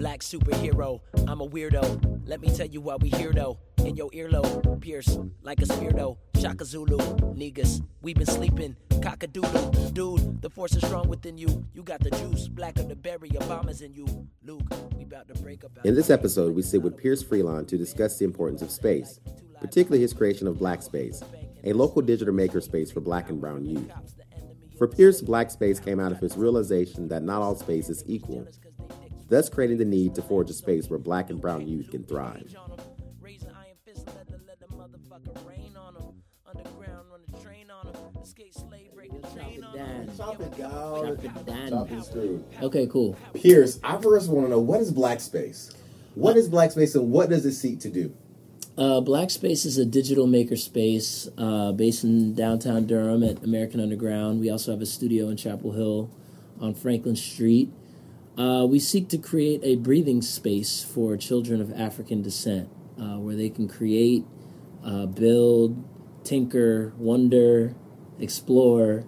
Black superhero, I'm a weirdo. Let me tell you why we here though. In your earlobe, pierce like a spear though. Shaka Zulu, niggas, we been sleeping. Cockadoodle, dude, the force is strong within you. You got the juice, black of the berry, Obama's in you. Luke, we about to break up. In this episode, we sit with Pierce Freelon to discuss the importance of space, particularly his creation of Black Space, a local digital makerspace for black and brown youth. For Pierce, Black Space came out of his realization that not all space is equal, thus creating the need to forge a space where black and brown youth can thrive. Chop it down. Chop it down. Chop it through. Okay, cool. Pierce, I first want to know what is Black Space? What is Black Space and what does it seek to do? Uh, Black Space is a digital maker space uh, based in downtown Durham at American Underground. We also have a studio in Chapel Hill on Franklin Street. Uh, we seek to create a breathing space for children of African descent uh, where they can create, uh, build, tinker, wonder, explore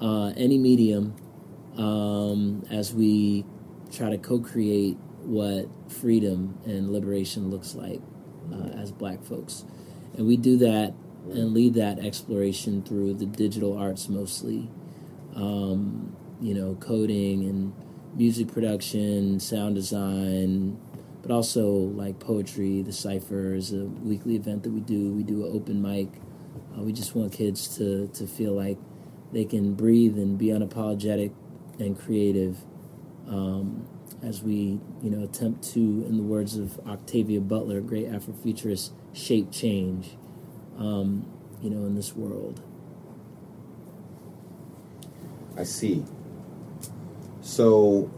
uh, any medium um, as we try to co create what freedom and liberation looks like uh, as black folks. And we do that and lead that exploration through the digital arts mostly. Um, you know, coding and music production, sound design, but also like poetry. The Cipher is a weekly event that we do. We do an open mic. Uh, we just want kids to, to feel like they can breathe and be unapologetic and creative um, as we, you know, attempt to, in the words of Octavia Butler, great Afrofuturist, shape change, um, you know, in this world. I see. So,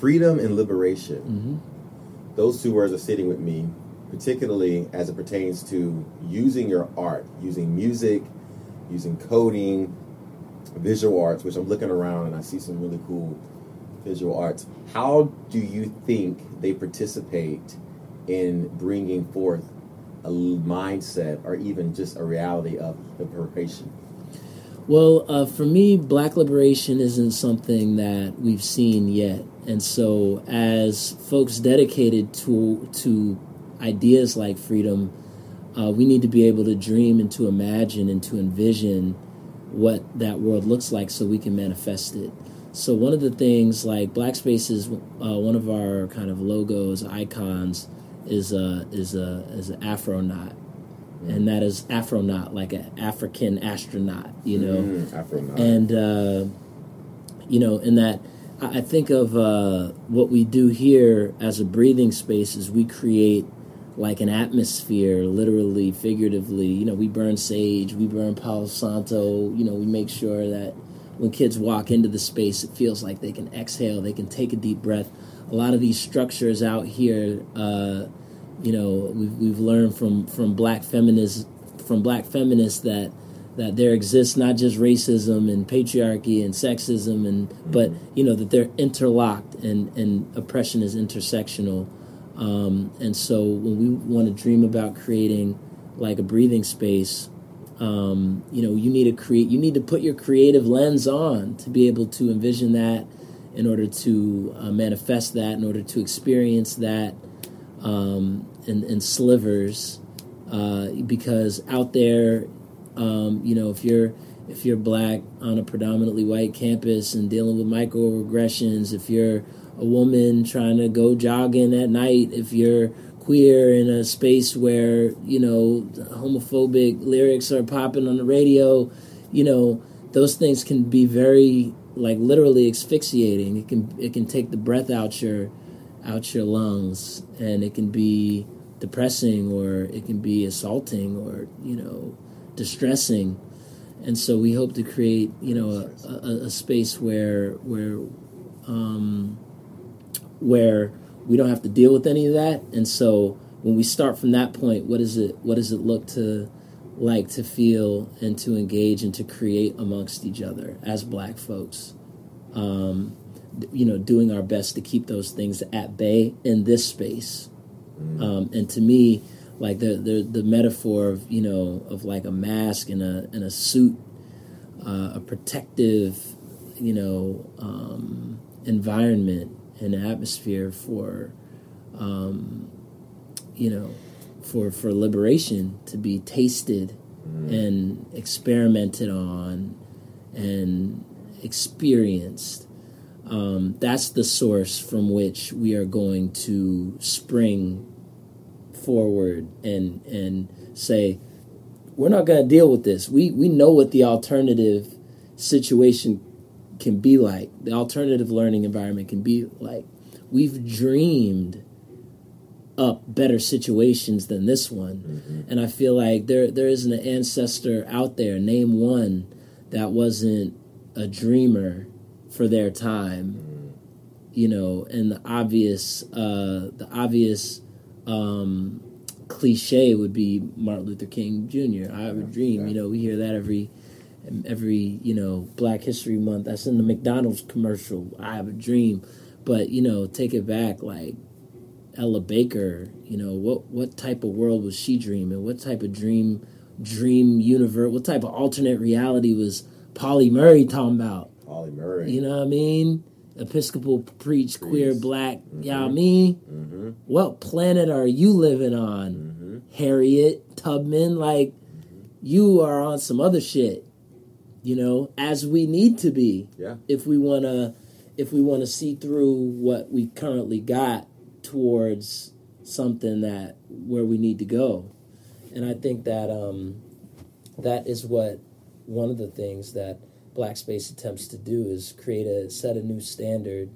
freedom and liberation, Mm-hmm. those two words are sitting with me, particularly as it pertains to using your art, using music, using coding, visual arts, which I'm looking around and I see some really cool visual arts. How do you think they participate in bringing forth a mindset or even just a reality of liberation? Well, uh, for me, black liberation isn't something that we've seen yet, and so as folks dedicated to to ideas like freedom, uh, we need to be able to dream and to imagine and to envision what that world looks like, so we can manifest it. So one of the things, like Black Space, is uh, one of our kind of logos, icons, is a is a is an Afronaut, and that is Afronaut, like an African astronaut, you know? Mm, and uh, you know in that i I think of uh, what we do here as a breathing space is we create like an atmosphere literally figuratively. You know we burn sage we burn palo santo. You know we make sure that when kids walk into the space it feels like they can exhale they can take a deep breath. A lot of these structures out here uh, you know we've, we've learned from from black feminists from black feminists that that there exists not just racism and patriarchy and sexism and but you know that they're interlocked and and oppression is intersectional. Um, and so when we want to dream about creating like a breathing space um, you know you need to create you need to put your creative lens on to be able to envision that in order to uh, manifest that in order to experience that um, in, in slivers uh, because out there um, you know if you're if you're black on a predominantly white campus and dealing with microaggressions if you're a woman trying to go jogging at night if you're queer in a space where you know homophobic lyrics are popping on the radio you know those things can be very like literally asphyxiating. It can it can take the breath out your out your lungs and it can be depressing or it can be assaulting or you know distressing. And so we hope to create you know a, a, a space where where um, where we don't have to deal with any of that. And so when we start from that point what is it what does it look to like to feel and to engage and to create amongst each other as black folks? Um, you know doing our best to keep those things at bay in this space. Um, and to me like the, the the metaphor of you know of like a mask and a and a suit uh, a protective you know um, environment and atmosphere for, um, you know, for for liberation to be tasted and experimented on and experienced. Um, that's the source from which we are going to spring forward and and say we're not going to deal with this. We we know what the alternative situation can be like. The alternative learning environment can be like. We've dreamed up better situations than this one, and I feel like there there isn't an ancestor out there. Name one that wasn't a dreamer for their time, you know. And the obvious uh, the obvious um, cliche would be Martin Luther King Jr. I have a dream. You know, we hear that every every you know Black History Month. That's in the McDonald's commercial. I have a dream, but you know, take it back. Like Ella Baker, you know, what what type of world was she dreaming? What type of dream dream universe? What type of alternate reality was Pauli Murray talking about? Ollie Murray. You know what I mean? Episcopal preach, queer, black. You know what I mean? Mm-hmm. What planet are you living on? Mm-hmm. Harriet Tubman, like you are on some other shit, you know, as we need to be Yeah. if we want to if we want to see through what we currently got towards something that where we need to go. And I think that um that is what one of the things that Black Space attempts to do is create a set a new standard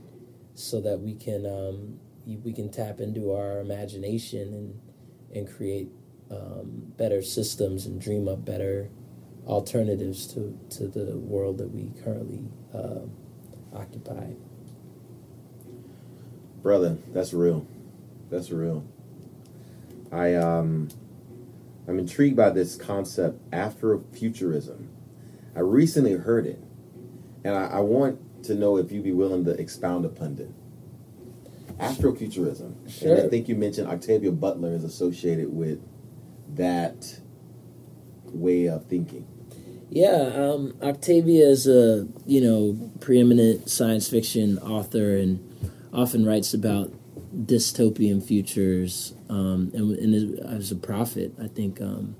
so that we can um, we can tap into our imagination and and create um, better systems and dream up better alternatives to, to the world that we currently uh, occupy. brother that's real. That's real. I um i'm intrigued by this concept afrofuturism i recently heard it and I, I want to know if you'd be willing to expound upon it. Afrofuturism and i think you mentioned octavia butler is associated with that way of thinking. Yeah, um, Octavia is a you know preeminent science fiction author and often writes about dystopian futures. Um, and, and is- as a prophet, I think um,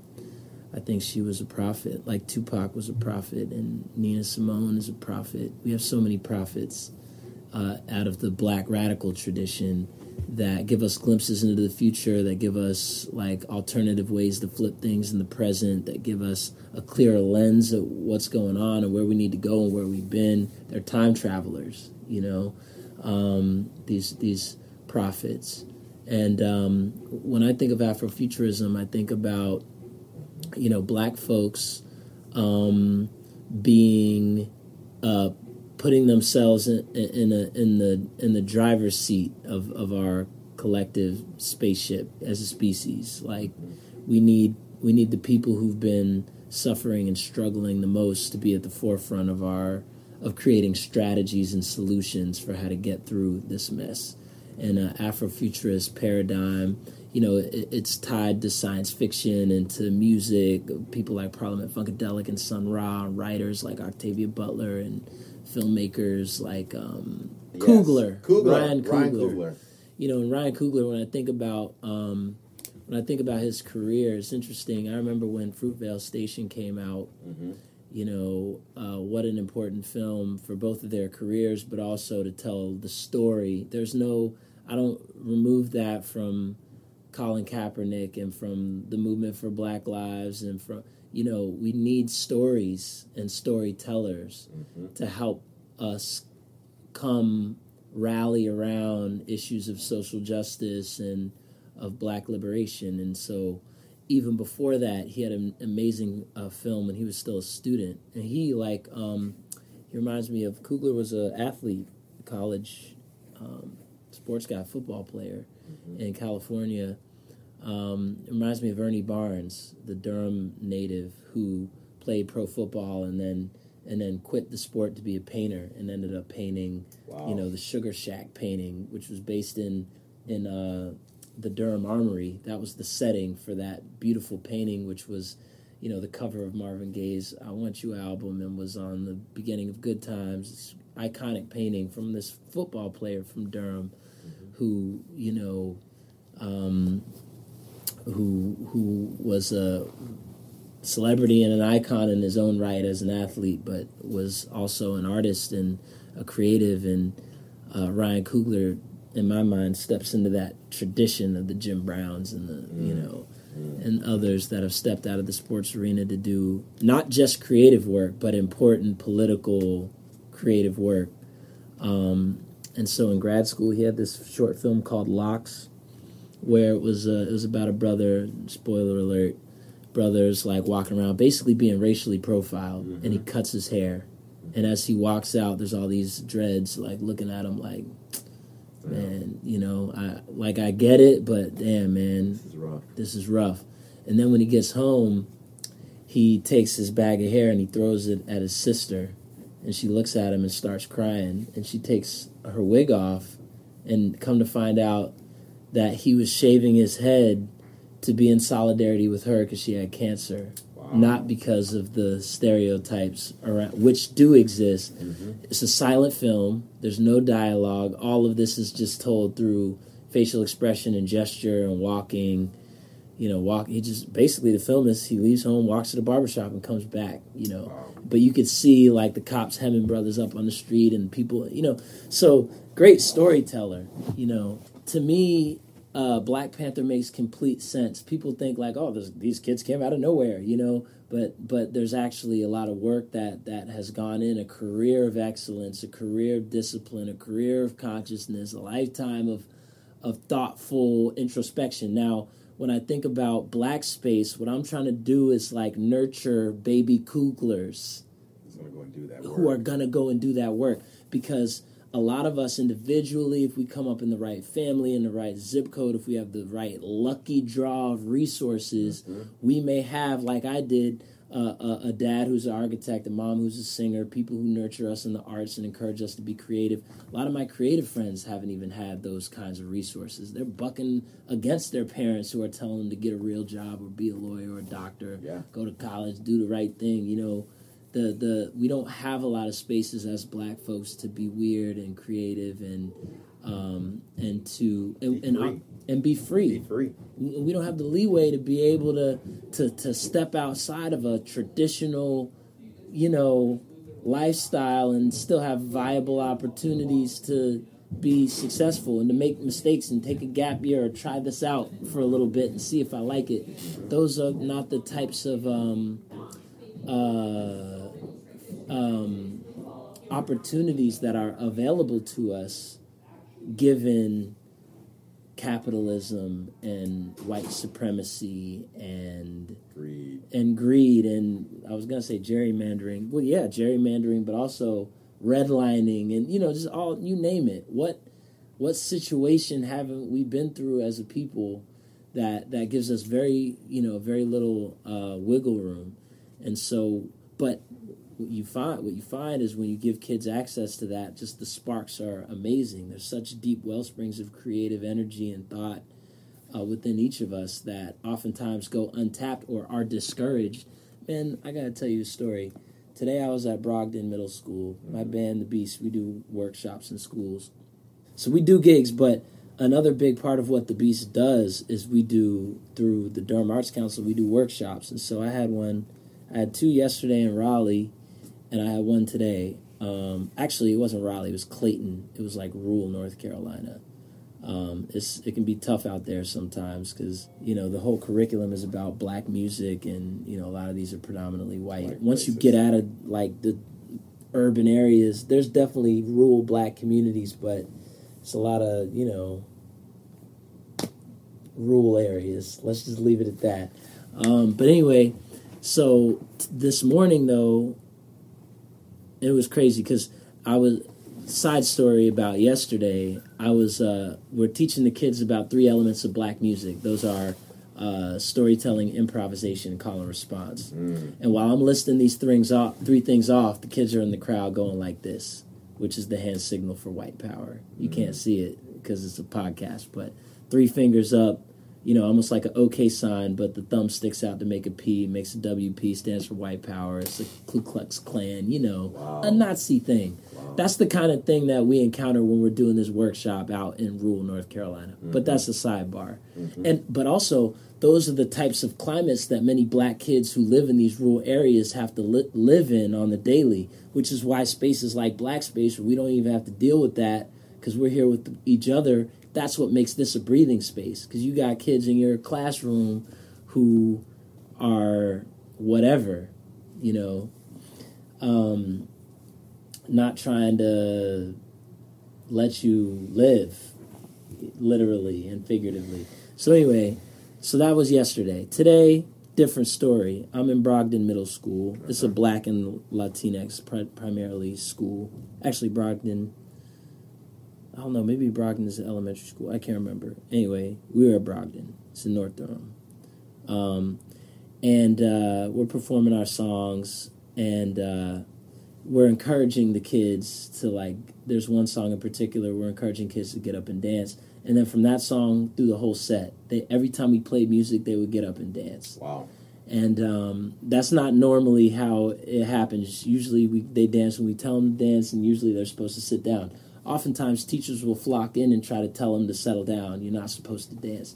I think she was a prophet, like Tupac was a prophet, and Nina Simone is a prophet. We have so many prophets uh, out of the Black radical tradition that give us glimpses into the future, that give us like alternative ways to flip things in the present, that give us a clearer lens of what's going on and where we need to go and where we've been. They're time travelers, you know, um, these these prophets. And um, when I think of Afrofuturism, I think about you know black folks um, being uh, putting themselves in, in a, in the in the driver's seat of, of our collective spaceship as a species. Like we need we need the people who've been suffering and struggling the most to be at the forefront of our of creating strategies and solutions for how to get through this mess. And uh, Afrofuturist paradigm, you know, it, it's tied to science fiction and to music. People like Parliament Funkadelic and Sun Ra, writers like Octavia Butler and filmmakers like um, Yes. Coogler, Coogler Ryan Ryan Coogler. Coogler. You know, and Ryan Coogler. When I think about um, when I think about his career, it's interesting. I remember when Fruitvale Station came out. Mhm. You know, uh, what an important film for both of their careers, but also to tell the story. There's no, I don't remove that from Colin Kaepernick and from the movement for Black Lives and from, you know, we need stories and storytellers Mhm. to help us come rally around issues of social justice and of black liberation. And so, even before that, he had an amazing uh, film when he was still a student. And he, like, um, he reminds me of Coogler was an athlete, college um, sports guy, football player in California. Um, it reminds me of Ernie Barnes, the Durham native who played pro football and then and then quit the sport to be a painter and ended up painting, Wow. you know, the Sugar Shack painting, which was based in in uh, the Durham Armory. That was the setting for that beautiful painting, which was, you know, the cover of Marvin Gaye's "I Want You" album and was on the beginning of Good Times. It's iconic painting from this football player from Durham, who you know, um, who who was a celebrity and an icon in his own right as an athlete, but was also an artist and a creative. And uh, Ryan Coogler, in my mind, steps into that tradition of the Jim Browns and the you know and others that have stepped out of the sports arena to do not just creative work, but important political creative work. Um, and so in grad school, he had this short film called Locks, where it was uh, it was about a brother. Spoiler alert: brothers like walking around, basically being racially profiled, and he cuts his hair. And as he walks out, there's all these dreads like looking at him like, man, you know, I like I get it, but damn, man, This is rough. this is rough. And then when he gets home, he takes his bag of hair and he throws it at his sister. And she looks at him and starts crying. And she takes her wig off and come to find out that he was shaving his head to be in solidarity with her because she had cancer. Not because of the stereotypes around, which do exist. Mm-hmm. It's a silent film. There's no dialogue. All of this is just told through facial expression and gesture and walking you know, walk. He just basically the film is he leaves home, walks to the barbershop, and comes back. You know, but you could see like the cops hemming brothers up on the street and people. You know, so great storyteller. You know, to me, uh, Black Panther makes complete sense. People think like, oh, this, these kids came out of nowhere. You know, but but there's actually a lot of work that that has gone in a career of excellence, a career of discipline, a career of consciousness, a lifetime of of thoughtful introspection. Now, when I think about black space, what I'm trying to do is like nurture baby Cooglers go and do that. who are gonna go and do that work because a lot of us individually, if we come up in the right family, in the right zip code, if we have the right lucky draw of resources, mm-hmm. we may have, like I did, uh, a, a dad who's an architect, a mom who's a singer, people who nurture us in the arts and encourage us to be creative. A lot of my creative friends haven't even had those kinds of resources. They're bucking against their parents who are telling them to get a real job or be a lawyer or a doctor, Yeah. go to college, do the right thing. You know, the the we don't have a lot of spaces as Black folks to be weird and creative and um, and to and and. And be free Be free. we we don't have the leeway to be able to to to step outside of a traditional you know lifestyle and still have viable opportunities to be successful and to make mistakes and take a gap year or try this out for a little bit and see if I like it. Those are not the types of um, uh, um, opportunities that are available to us given capitalism and white supremacy and Greed. and greed and I was gonna say gerrymandering. Well, yeah, gerrymandering, but also redlining and you know just all you name it. What what situation haven't we been through as a people that that gives us very you know very little uh, wiggle room, and so but what you find what you find is when you give kids access to that, just the sparks are amazing. There's such deep well springs of creative energy and thought uh, within each of us that oftentimes go untapped or are discouraged. Man, I gotta tell you a story. Today I was at Brogden Middle School. My band, The Beast, we do workshops in schools. So we do gigs, but another big part of what The Beast does is we do through the Durham Arts Council, we do workshops. And so I had one, I had two yesterday in Raleigh, and I had one today. Um, actually, it wasn't Raleigh, it was Clayton. It was like rural North Carolina um, it's it can be tough out there sometimes because you know the whole curriculum is about black music and you know a lot of these are predominantly white. White Once you get out of like the urban areas, there's definitely rural black communities, but it's a lot of you know rural areas. Let's just leave it at that. Um, but anyway, so t- this morning though, it was crazy because I was side story about yesterday. I was uh, we're teaching the kids about three elements of black music. Those are uh, storytelling, improvisation, and call and response. And while I'm listing these things off, three things off, the kids are in the crowd going like this, which is the hand signal for white power. You can't see it because it's a podcast, but three fingers up, you know, almost like an OK sign, but the thumb sticks out to make a P, makes a WP, stands for white power. It's a Ku Klux Klan, you know, Wow. a Nazi thing. Wow. That's the kind of thing that we encounter when we're doing this workshop out in rural North Carolina. Mm-hmm. But that's a sidebar. And but also those are the types of climates that many black kids who live in these rural areas have to li- live in on the daily, which is why spaces like Black Space, where we don't even have to deal with that because we're here with each other. That's what makes this a breathing space because you got kids in your classroom who are whatever, you know, um, not trying to let you live, literally and figuratively. So anyway, so that was yesterday. Today, different story. I'm in Brogden Middle School. It's a black and Latinx pri- primarily school. Actually, Brogden. I don't know. Maybe Brogden is an elementary school. I can't remember. Anyway, we were at Brogden. It's in North Durham. Um, and uh, we're performing our songs, and uh, we're encouraging the kids to like. There's one song in particular we're encouraging kids to get up and dance, and then from that song through the whole set, they every time we played music, they would get up and dance Wow. and um, that's not normally how it happens. Usually, we they dance when we tell them to dance, and usually they're supposed to sit down. Oftentimes, teachers will flock in and try to tell them to settle down. You're not supposed to dance.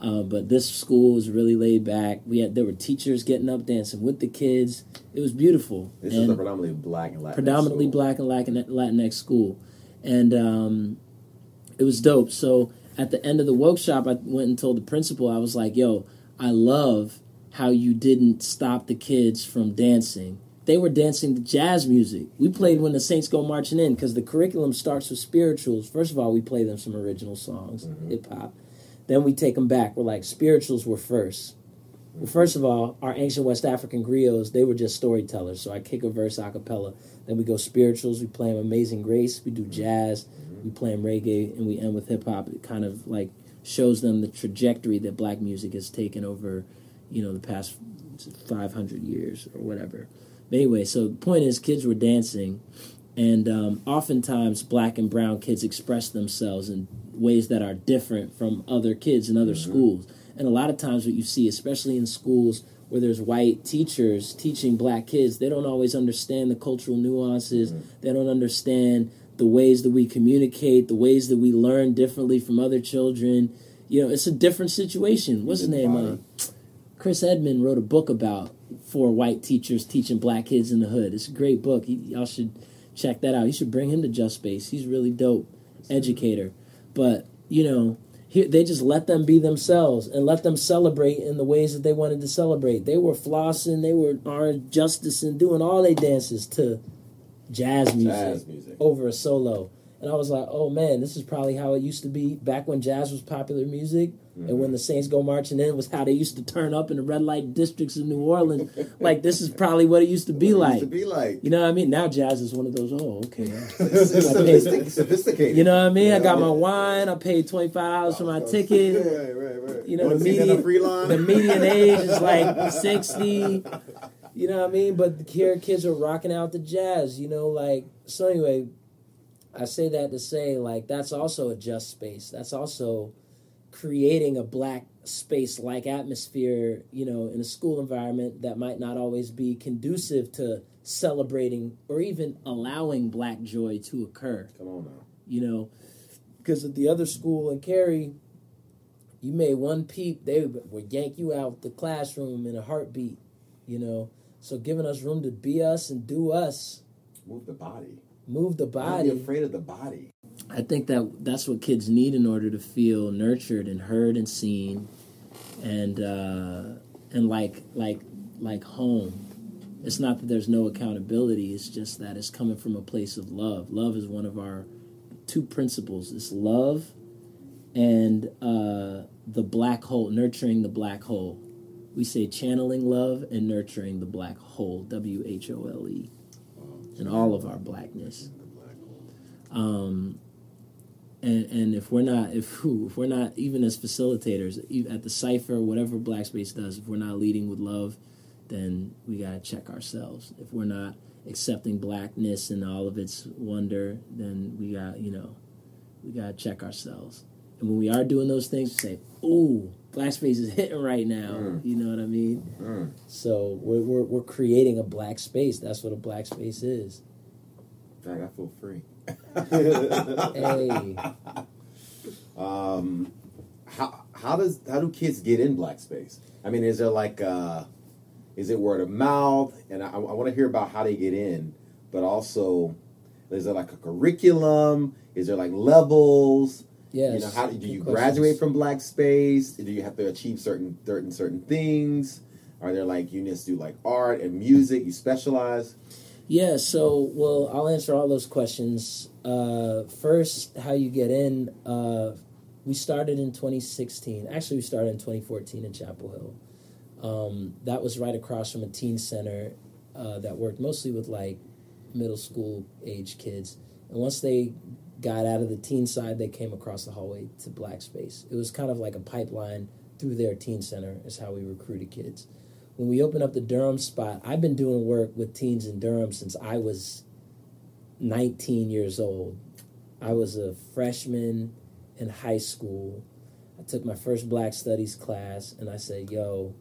Uh, but this school was really laid back. We had there were teachers getting up dancing with the kids. It was beautiful. This And- is a predominantly black and Latin. predominantly black and Latin- Latinx school, and um, it was dope. So at the end of the workshop, I went and told the principal, I was like, "Yo, I love how you didn't stop the kids from dancing. They were dancing to jazz music. We played when the Saints go marching in because the curriculum starts with spirituals. First of all, we play them some original songs, mm-hmm. hip hop. Then we take them back. We're like spirituals were first. Well, first of all, our ancient West African griots, they were just storytellers. So I kick a verse a cappella. Then we go spirituals. We play 'em Amazing Grace. We do mm-hmm. jazz. Mm-hmm. We play 'em reggae. And we end with hip hop. It kind of like shows them the trajectory that black music has taken over, you know, the past 500 years or whatever. But anyway, so the point is, kids were dancing. And um, oftentimes, black and brown kids express themselves in ways that are different from other kids in other schools. And a lot of times, what you see, especially in schools where there's white teachers teaching black kids, they don't always understand the cultural nuances. They don't understand the ways that we communicate, the ways that we learn differently from other children. You know, it's a different situation. What's his name? Uh, Chris Emdin wrote a book about four white teachers teaching black kids in the hood. It's a great book. He, y'all should check that out. You should bring him to Just Space. He's really dope, educator. But you know, he, they just let them be themselves and let them celebrate in the ways that they wanted to celebrate. They were flossing, they were orange justice and doing all their dances to jazz music, Jazz music. over a solo. And I was like, oh man, this is probably how it used to be back when jazz was popular music. And when the Saints go marching in was how they used to turn up in the red light districts in New Orleans. like this is probably what it used to be like. to be like. You know what I mean? Now jazz is one of those. Oh, okay. Sophistic- sophisticated. You know what I mean? I Yeah. got my wine. I paid twenty five dollars for my ticket. Right, right, right. You know the see that on median the median age is like sixty. You know what I mean? But here kids are rocking out the jazz. You know, like so. Anyway, I say that to say like that's also a just space. That's also creating a black space like atmosphere. You know, in a school environment that might not always be conducive to celebrating or even allowing black joy to occur Come on now. you know, because at the other school in Cary, you made one peep, they would yank you out the classroom in a heartbeat, you know. So giving us room to be us and do us, Move the body. Move the Don't body. be afraid of the body. I think that that's what kids need in order to feel nurtured and heard and seen, and uh, and like like like home. It's not that there's no accountability. It's just that it's coming from a place of love. Love is one of our two principles. It's love and uh, the black hole, nurturing the black hole. We say channeling love and nurturing the black hole. W H O L E. And all of our blackness. Um, and and if we're not if who if we're not even as facilitators at the cipher whatever black space does if we're not leading with love then we got to check ourselves if we're not accepting blackness and all of its wonder then we got you know we got to check ourselves And when we are doing those things, we say, "Ooh, black space is hitting right now." Mm. You know what I mean? Mm. So we're, we're we're creating a black space. That's what a black space is. Dang, I feel free. Hey, Um, how how does how do kids get in black space? I mean, is there like uh, is it word of mouth? And I, I want to hear about how they get in, but also is there like a curriculum? Is there like levels? Yes. You know, how do Good you questions. graduate from black space? Do you have to achieve certain certain certain things? Are there like you just do like art and music? You specialize? Yeah, so well, I'll answer all those questions. Uh, first, how you get in? Uh, we started in 2016. Actually, we started in 2014 in Chapel Hill. Um, that was right across from a teen center uh, that worked mostly with like middle school age kids. And once they got out of the teen side, they came across the hallway to Black Space. It was kind of like a pipeline through their teen center, is how we recruited kids when we opened up the Durham spot, I've been doing work with teens in Durham since I was 19 years old. I was a freshman in high school. I took my first Black Studies class and I said, yo,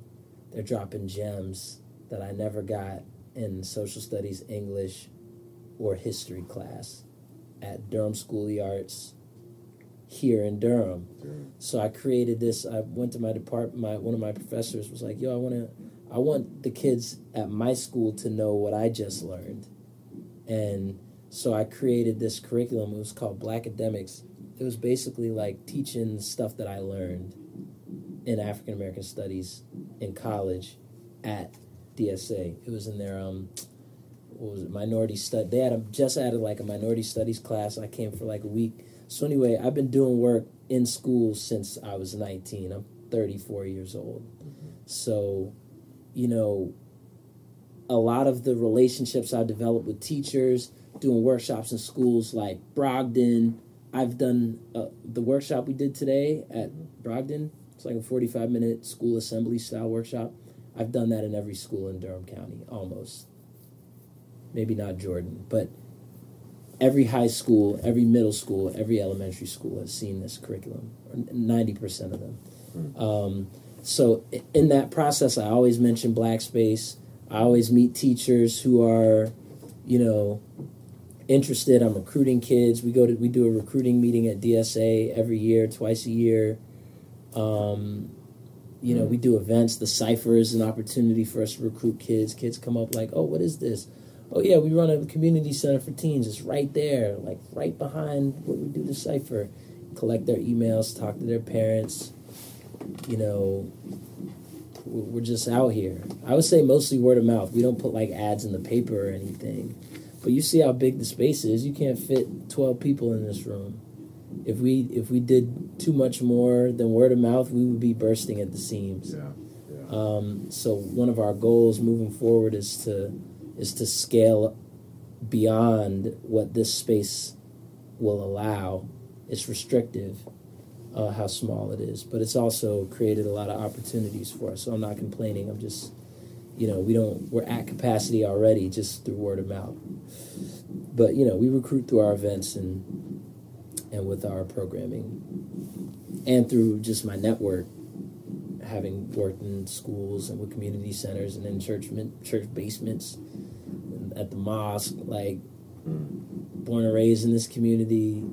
they're dropping gems that I never got in social studies, English, or history class at Durham School of the Arts here in Durham. So I created this. I went to my department. My one of my professors was like, "Yo, I want to, I want the kids at my school to know what I just learned," and so I created this curriculum. It was called Black Academics. It was basically like teaching stuff that I learned in African American Studies in college at DSA. It was in their um, what was it? Minority stud. They had a, just added like a minority studies class. I came for like a week. So anyway, I've been doing work in school since I was 19. I'm 34 years old. So, you know, a lot of the relationships I developed with teachers, doing workshops in schools like Brogden. I've done uh, the workshop we did today at Brogden. It's like a 45 minute school assembly style workshop. I've done that in every school in Durham County, almost. Maybe not Jordan, but every high school, every middle school, every elementary school has seen this curriculum. Ninety percent of them. Um, so in that process, I always mention black space. I always meet teachers who are, you know, interested. I'm recruiting kids. We go to we do a recruiting meeting at DSA every year, twice a year. Um, you know, we do events. The cipher is an opportunity for us to recruit kids. Kids come up like, "Oh, what is this?" Oh yeah, we run a community center for teens. It's right there, like right behind where we do the cipher. Collect their emails, talk to their parents. You know, we're just out here. I would say mostly word of mouth. We don't put like ads in the paper or anything. But you see how big the space is. You can't fit twelve people in this room. If we if we did too much more than word of mouth, we would be bursting at the seams. Yeah. Yeah. Um, so one of our goals moving forward is to is to scale beyond what this space will allow. It's restrictive uh, how small it is, but it's also created a lot of opportunities for us. So I'm not complaining. I'm just, you know, we don't we're at capacity already just through word of mouth. But you know, we recruit through our events and and with our programming and through just my network having worked in schools and with community centers and in church church basements at the mosque like born and raised in this community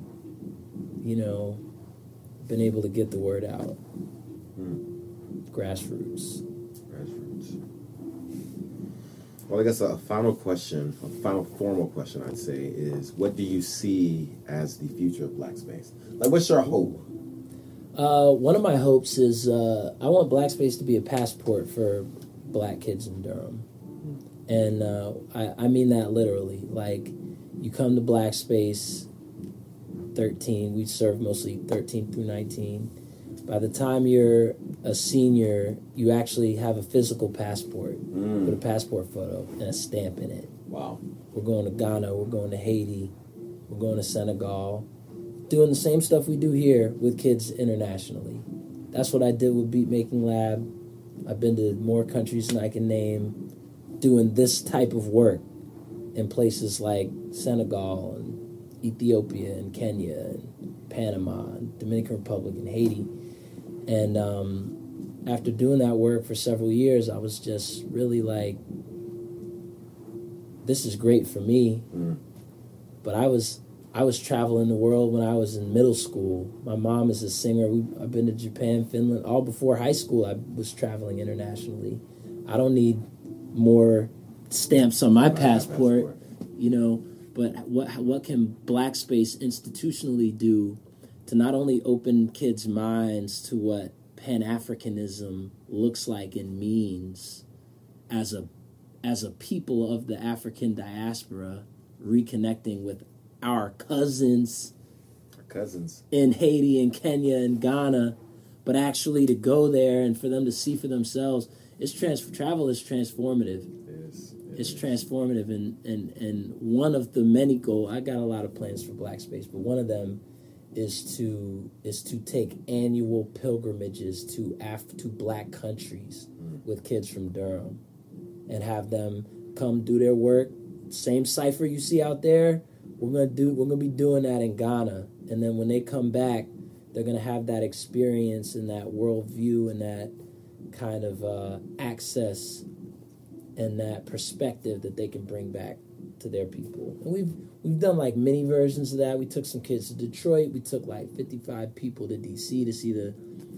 you know been able to get the word out grassroots Grassroots. Well, I guess a final question, a final formal question, I'd say, is what do you see as the future of Black Space? Like, what's your hope? Uh, one of my hopes is uh, I want Black Space to be a passport for black kids in Durham. And uh, I, I mean that literally. Like, you come to Black Space 13, we serve mostly 13 through 19. By the time you're a senior, you actually have a physical passport with a passport photo and a stamp in it. Wow. We're going to Ghana, we're going to Haiti, we're going to Senegal, doing the same stuff we do here with kids internationally. That's what I did with Beat Making Lab. I've been to more countries than I can name doing this type of work in places like Senegal and Ethiopia and Kenya and Panama, and Dominican Republic, and Haiti. And um, after doing that work for several years, I was just really like, this is great for me. Mm. But I was I was traveling the world when I was in middle school. My mom is a singer. We, I've been to Japan, Finland, all before high school. I was traveling internationally. I don't need more stamps on my passport, you know. But what what can Black Space institutionally do to not only open kids' minds to what Pan Africanism looks like and means as a as a people of the African diaspora reconnecting with our cousins Our cousins. in Haiti and Kenya and Ghana, but actually to go there and for them to see for themselves, it's trans travel is transformative. It It's is. transformative and, and and one of the many goals I got a lot of plans for Black Space, but one of them is to is to take annual pilgrimages to Af- to black countries mm. with kids from Durham and have them come do their work. Same cipher you see out there, we're gonna do we're gonna be doing that in Ghana. And then when they come back, they're gonna have that experience and that worldview and that kind of uh, access and that perspective that they can bring back to their people. And we've we've done like many versions of that. We took some kids to Detroit. We took like 55 people to DC to see the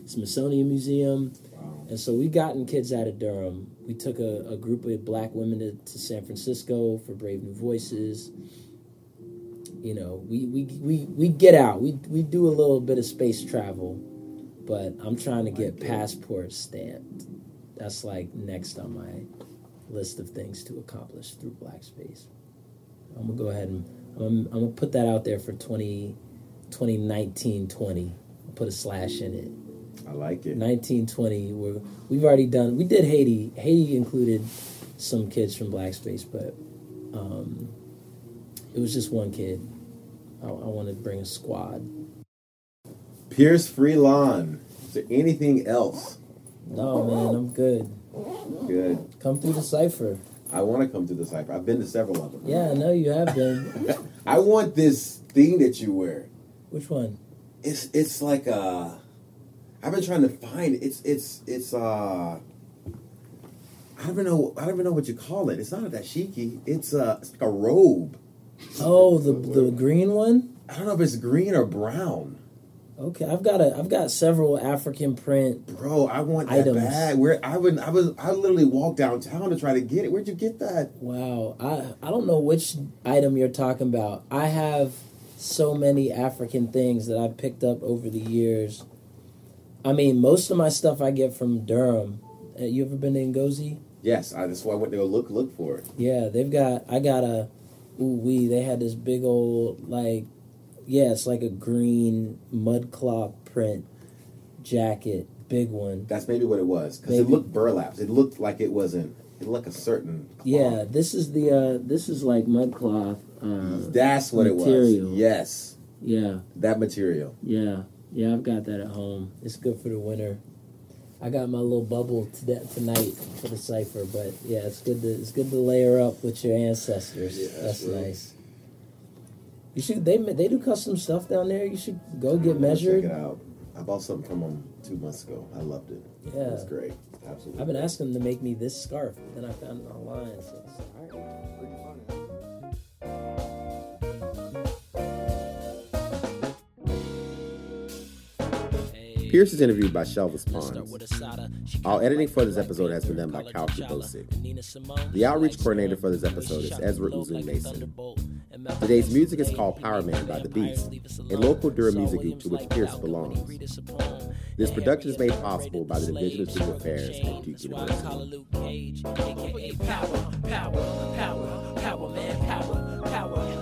Smithsonian Museum. Wow. And so we've gotten kids out of Durham. We took a, a group of black women to, to San Francisco for Brave New Voices. You know, we, we, we, we get out. We, we do a little bit of space travel, but I'm trying to get passport stamped. That's like next on my list of things to accomplish through Black Space. I'm gonna go ahead and I'm, I'm gonna put that out there for 20, 2019 20. I'll put a slash in it. I like it. 1920 we're, we've already done we did haiti haiti included some kids from black space but um, it was just one kid i, I wanted to bring a squad Pierce Freelon. Is there anything else? no man i'm good Good. come through the cipher I want to come through the cipher. I've been to several of them. yeah i know you have been I want this thing that you wear. which one It's it's like uh I've been trying to find it. It's it's it's uh I don't even know I don't even know what you call it. It's not a dashiki. It's uh it's like a robe. oh the the green one I don't know if it's green or brown. Okay i've got a i've got several african print Bro, I want that Items. bag. Where I would I was I literally walked downtown to try to get it. Where'd you get that? Wow, I I don't know which item you're talking about. I have so many African things that I've picked up over the years. I mean, most of my stuff I get from Durham. Uh, you ever been to Ngozi? Yes, I that's why I went to go look look for it. Yeah, they've got. I got a. Ooh wee! They had this big old like, yeah, it's like a green mud cloth print jacket, big one. That's maybe what it was because it looked burlapped. It looked like it wasn't. It looked a certain. cloth. Yeah, this is the. uh This is like mud cloth. Uh, that's what material. it was. Yes, yeah. that material. Yeah, yeah, I've got that at home. It's good for the winter. I got my little bubble to tonight for the cipher, but yeah, it's good to it's good to layer up with your ancestors. Yes, That's bro. nice. You should they they do custom stuff down there. You should go get measured. Check it out. I bought something from them two months ago. I loved it. Yeah. it was great. Absolutely. I've been asking them to make me this scarf, then I found it online. So it's all right. Pierce is interviewed by Shelvis Ponds. All editing for this episode has been done by Cal Kubosik. The outreach coordinator for this episode is Ezra Uzun Mason. Today's music is called Power Man by The Beast, a local Durham music group to which Pierce belongs. This production is made possible by the Division of Student Affairs at Duke University. Power, power, power, power, man, power, power.